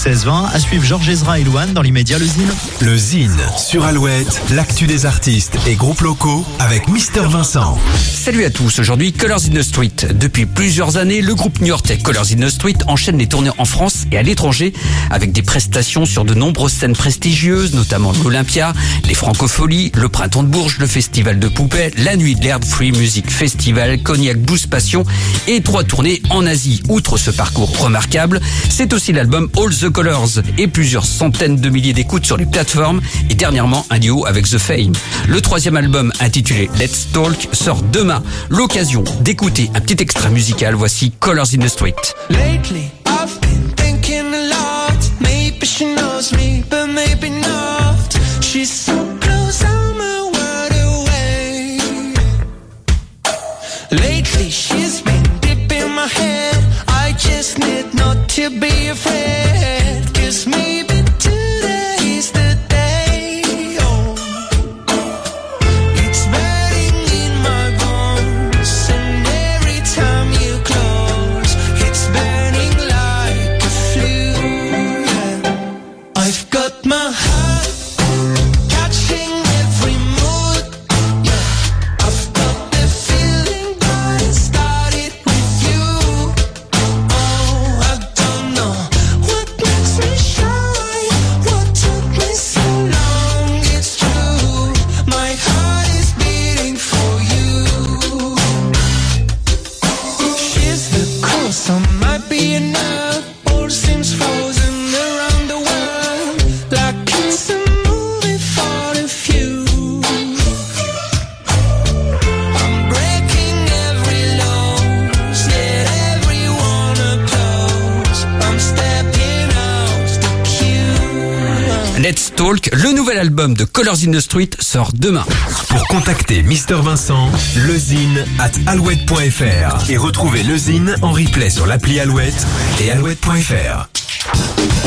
16-20. À suivre Georges Ezra et Louane dans l'immédiat le Zine. Le Zine sur Alouette, l'actu des artistes et groupes locaux avec Mister Vincent. Salut à tous, aujourd'hui Colors in the Street. Depuis plusieurs années, le groupe new-yorkais Colors in the Street enchaîne les tournées en France et à l'étranger avec des prestations sur de nombreuses scènes prestigieuses, notamment l'Olympia, les Francopholies, le Printemps de Bourges, le Festival de Poupée, la Nuit de l'Herbe Free Music Festival, Cognac Boost Passion et trois tournées en Asie. Outre ce parcours remarquable, c'est aussi l'album All the Colors et plusieurs centaines de milliers d'écoutes sur les plateformes et dernièrement un duo avec The Fame. Le troisième album intitulé Let's Talk sort demain. L'occasion d'écouter un petit extrait musical. Voici Colors in the Street. be afraid. Kiss me. Let's Talk, le nouvel album de Colors in the Street sort demain. Pour contacter Mister Vincent, lezine at alouette.fr et retrouver lezine en replay sur l'appli Alouette et alouette.fr. Thank you.